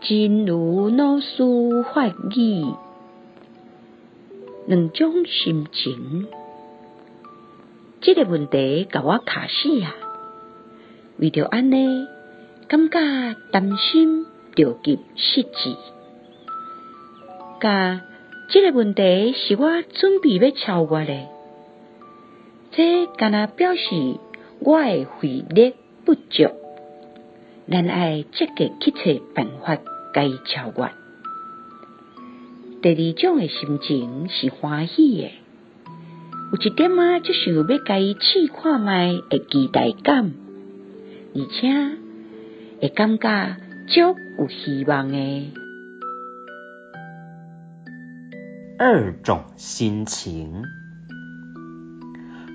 真如老师法语，两种心情。这个问题甲我卡死啊！为着安尼，感觉担心着急失志。甲这个问题是我准备要超越的，这敢若表示我的费力不足。咱爱积极去找办法，甲伊超越。第二种的心情是欢喜的，有一点啊就想要甲伊试看觅的期待感，而且会感觉足有希望的。二种心情，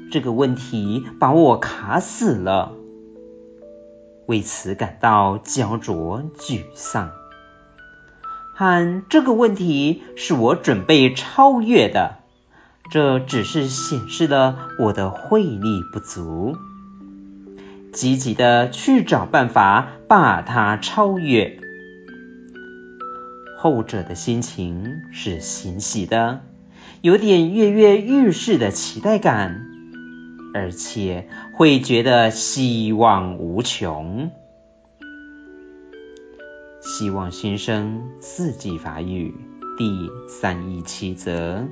这个问题把我卡死了。为此感到焦灼沮丧，但这个问题是我准备超越的，这只是显示了我的慧力不足，积极的去找办法把它超越。后者的心情是欣喜的，有点跃跃欲试的期待感。而且会觉得希望无穷。希望新生四季发育第三一七则。